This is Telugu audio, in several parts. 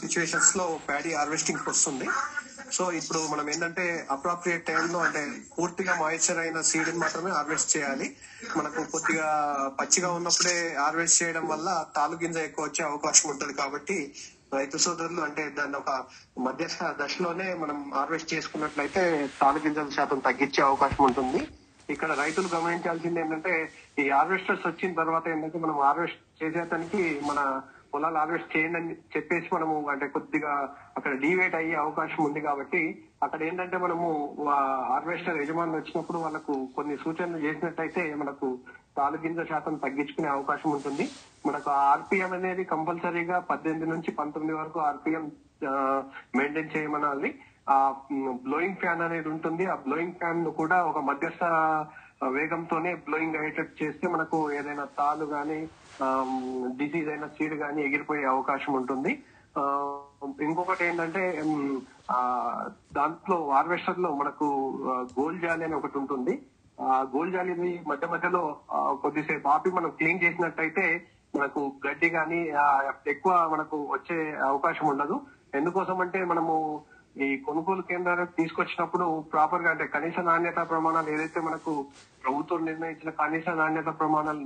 సిచ్యువేషన్స్లో ప్యాడీ హార్వెస్టింగ్ వస్తుంది. సో ఇప్పుడు మనం ఏంటంటే అప్రాప్రియేట్ టైంలో అంటే పూర్తిగా మాయిశ్చర్ అయిన సీడ్ మాత్రమే హార్వెస్ట్ చేయాలి. మనకు కొద్దిగా పచ్చిగా ఉన్నప్పుడే హార్వెస్ట్ చేయడం వల్ల తాలు గింజ ఎక్కువ వచ్చే అవకాశం ఉంటుంది కాబట్టి రైతు సోదరులు అంటే దాన్ని ఒక మధ్యస్థ దశలోనే మనం హార్వెస్ట్ చేసుకున్నట్లయితే తాలు గింజల శాతం తగ్గించే అవకాశం ఉంటుంది. ఇక్కడ రైతులు గమనించాల్సింది ఏంటంటే ఈ హార్వెస్టర్స్ వచ్చిన తర్వాత ఏంటంటే మనం హార్వెస్ట్ చేసేదానికి మన పొలాలు హార్వెస్ట్ చేయండి అని చెప్పేసి మనము అంటే కొద్దిగా అక్కడ డివేట్ అయ్యే అవకాశం ఉంది కాబట్టి అక్కడ ఏంటంటే మనము హార్వెస్టర్ యజమానులు వచ్చినప్పుడు వాళ్ళకు కొన్ని సూచనలు చేసినట్టయితే మనకు తాలు గింజ శాతం తగ్గించుకునే అవకాశం ఉంటుంది. మనకు ఆర్పిఎం అనేది కంపల్సరీగా పద్దెనిమిది నుంచి పంతొమ్మిది వరకు ఆర్పిఎం మెయింటైన్ చేయమనాలి. ఆ బ్లోయింగ్ ఫ్యాన్ అనేది ఉంటుంది. ఆ బ్లోయింగ్ ఫ్యాన్ కూడా ఒక మధ్యస్థ వేగంతోనే బ్లోయింగ్ అయ్యేటట్టు చేస్తే మనకు ఏదైనా తాలు గాని డిసీజ్ అయిన సీడ్ గాని ఎగిరిపోయే అవకాశం ఉంటుంది. ఆ, ఇంకొకటి ఏంటంటే దాంట్లో హార్వెస్టర్లో మనకు గోల్ జాలి అని ఒకటి ఉంటుంది. ఆ గోల్ జాలిని మధ్య మధ్యలో కొద్దిసేపు ఆపి మనం క్లీన్ చేసినట్టయితే మనకు గడ్డి గాని ఎక్కువ మనకు వచ్చే అవకాశం ఉండదు. ఎందుకోసం అంటే మనము ఈ కొనుగోలు కేంద్రాలకు తీసుకొచ్చినప్పుడు ప్రాపర్గా అంటే కనీస నాణ్యత ప్రమాణాలు ఏదైతే మనకు ప్రభుత్వం నిర్ణయించిన కనీస నాణ్యత ప్రమాణాలు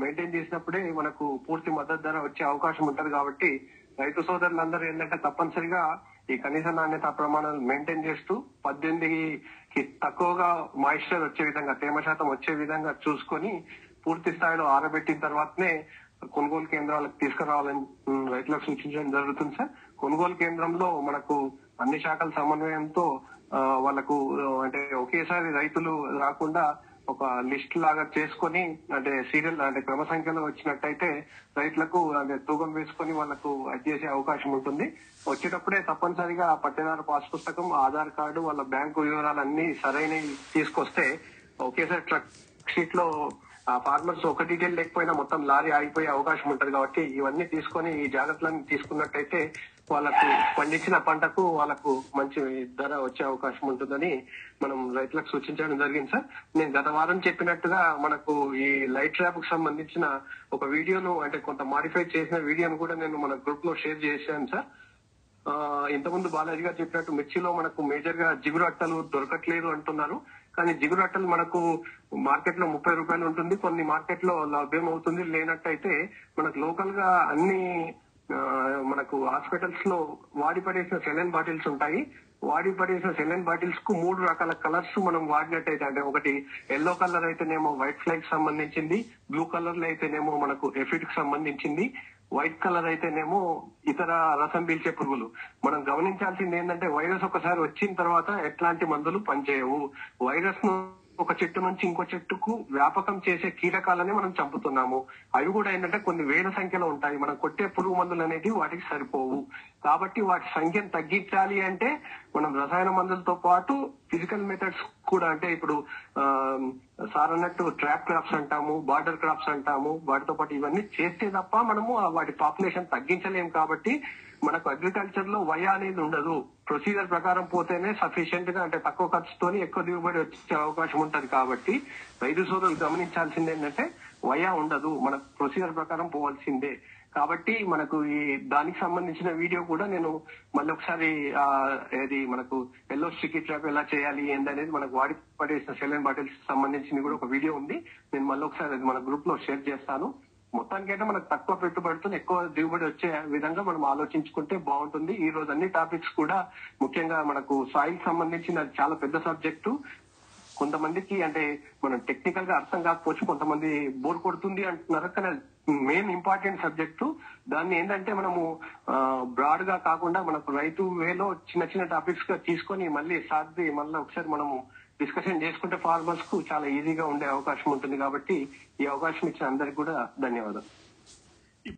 మెయింటైన్ చేసినప్పుడే మనకు పూర్తి మద్దతు ధర వచ్చే అవకాశం ఉంటది కాబట్టి రైతు సోదరులందరూ ఏంటంటే తప్పనిసరిగా ఈ కనీస నాణ్యత ప్రమాణాలు మెయింటైన్ చేస్తూ పద్దెనిమిదికి తక్కువగా మాయిశ్చర్ వచ్చే విధంగా తేమ శాతం వచ్చే విధంగా చూసుకొని పూర్తి స్థాయిలో ఆరబెట్టిన తర్వాతనే కొనుగోలు కేంద్రాలకు తీసుకురావాలని రైతులకు సూచించడం జరుగుతుంది సార్. కొనుగోలు కేంద్రంలో మనకు అన్ని శాఖల సమన్వయంతో ఆ, వాళ్ళకు అంటే ఒకేసారి రైతులు రాకుండా ఒక లిస్ట్ లాగా చేసుకొని అంటే సీరియల్ అంటే క్రమ సంఖ్యలో వచ్చినట్టయితే రైతులకు అంటే తూకం వేసుకొని వాళ్ళకు అది చేసే అవకాశం ఉంటుంది. వచ్చేటప్పుడే తప్పనిసరిగా ఆ పట్టేదారు పాస్ పుస్తకం ఆధార్ కార్డు వాళ్ళ బ్యాంకు వివరాలన్నీ సరైనవి తీసుకొస్తే ఒకేసారి ట్రక్ షీట్లో ఆ ఫార్మర్స్ ఒక డీటెయిల్ లేకపోయినా మొత్తం లారీ ఆగిపోయే అవకాశం ఉంటుంది కాబట్టి ఇవన్నీ తీసుకొని ఈ జాగ్రత్తలన్నీ తీసుకున్నట్టయితే వాళ్ళకు పండించిన పంటకు వాళ్ళకు మంచి ధర వచ్చే అవకాశం ఉంటుందని మనం రైతులకు సూచించడం జరిగింది సార్. నేను గత వారం చెప్పినట్టుగా మనకు ఈ లైట్ ట్రాప్కు సంబంధించిన ఒక వీడియోను అంటే కొంత మాడిఫై చేసిన వీడియోను కూడా నేను మన గ్రూప్లో షేర్ చేశాను సార్. ఇంతకుముందు బాలాజీ గారు చెప్పినట్టు మిర్చిలో మనకు మేజర్గా జిగురు అట్టలు దొరకట్లేదు అంటున్నారు. కానీ జిగురు అట్టలు మనకు మార్కెట్లో ముప్పై రూపాయలు ఉంటుంది కొన్ని మార్కెట్లో లభ్యం అవుతుంది లేనట్టయితే మనకు లోకల్గా అన్ని మనకు హాస్పిటల్స్లో వాడి పడేసిన సెలైన్ బాటిల్స్ ఉంటాయి. వాడి పడేసిన సెలైన్ బాటిల్స్కు మూడు రకాల కలర్స్ మనం వాడినట్టయితే అంటే ఒకటి ఎల్లో కలర్ అయితేనేమో వైట్ ఫ్లైక్ సంబంధించింది బ్లూ కలర్లో అయితేనేమో మనకు ఎఫిడ్కి సంబంధించింది వైట్ కలర్ అయితేనేమో ఇతర రసం పీల్చే పురుగులు. మనం గమనించాల్సింది ఏంటంటే వైరస్ ఒకసారి వచ్చిన తర్వాత ఎట్లాంటి మందులు పనిచేయవు. వైరస్ను ఒక చెట్టు నుంచి ఇంకో చెట్టుకు వ్యాపకం చేసే కీటకాలనే మనం చంపుతున్నాము. అవి కూడా ఏంటంటే కొన్ని వేల సంఖ్యలో ఉంటాయి. మనం కొట్టే పురుగు మందులు అనేవి వాటికి సరిపోవు. కాబట్టి వాటి సంఖ్యను తగ్గించాలి అంటే మనం రసాయన మందులతో పాటు ఫిజికల్ మెథడ్స్ కూడా అంటే ఇప్పుడు ఆ, సార్ అన్నట్టు ట్రాప్ క్రాప్స్ అంటాము బార్డర్ క్రాప్స్ అంటాము వాటితో పాటు ఇవన్నీ చేస్తే తప్ప మనము ఆ వాటి పాపులేషన్ తగ్గించలేము కాబట్టి మనకు అగ్రికల్చర్లో వయ అనేది ఉండదు. ప్రొసీజర్ ప్రకారం పోతేనే సఫిషియెంట్గా అంటే తక్కువ ఖర్చుతోని ఎక్కువ దిగుబడి వచ్చే అవకాశం ఉంటది కాబట్టి రైతు సోదరులు గమనించాల్సింది ఏంటంటే వయ ఉండదు. మన ప్రొసీజర్ ప్రకారం పోవాల్సిందే. కాబట్టి మనకు ఈ దానికి సంబంధించిన వీడియో కూడా నేను మళ్ళీ ఒకసారి ఆ, ఏది మనకు ఎల్లో స్టిక్ ట్రాప్ ఎలా చేయాలి ఏందనేది మనకు వాడి పడేసిన సెలెన్ బాటిల్స్ సంబంధించింది కూడా ఒక వీడియో ఉంది. నేను మళ్ళీ ఒకసారి అది మన గ్రూప్లో షేర్ చేస్తాను. మొత్తానికైతే మనకు తక్కువ పెట్టుబడితో ఎక్కువ దిగుబడి వచ్చే విధంగా మనం ఆలోచించుకుంటే బాగుంటుంది. ఈ రోజు అన్ని టాపిక్స్ కూడా ముఖ్యంగా మనకు సాయిల్ సంబంధించిన చాలా పెద్ద సబ్జెక్టు. కొంతమందికి అంటే మనం టెక్నికల్గా అర్థం కాకపోవచ్చు కొంతమంది బోర్ కొడుతుంది అంటున్నారు. కానీ మెయిన్ ఇంపార్టెంట్ సబ్జెక్టు దాన్ని ఏంటంటే మనము బ్రాడ్గా కాకుండా మనకు రైతు వేలో చిన్న చిన్న టాపిక్స్గా తీసుకొని మళ్ళీ సాధ్య మళ్ళీ ఒకసారి మనము డిస్కషన్ చేసుకుంటే ఫార్మర్స్కు చాలా ఈజీగా ఉండే అవకాశం ఉంటుంది కాబట్టి ఈ అవకాశం ఇచ్చిన అందరికి కూడా ధన్యవాదాలు.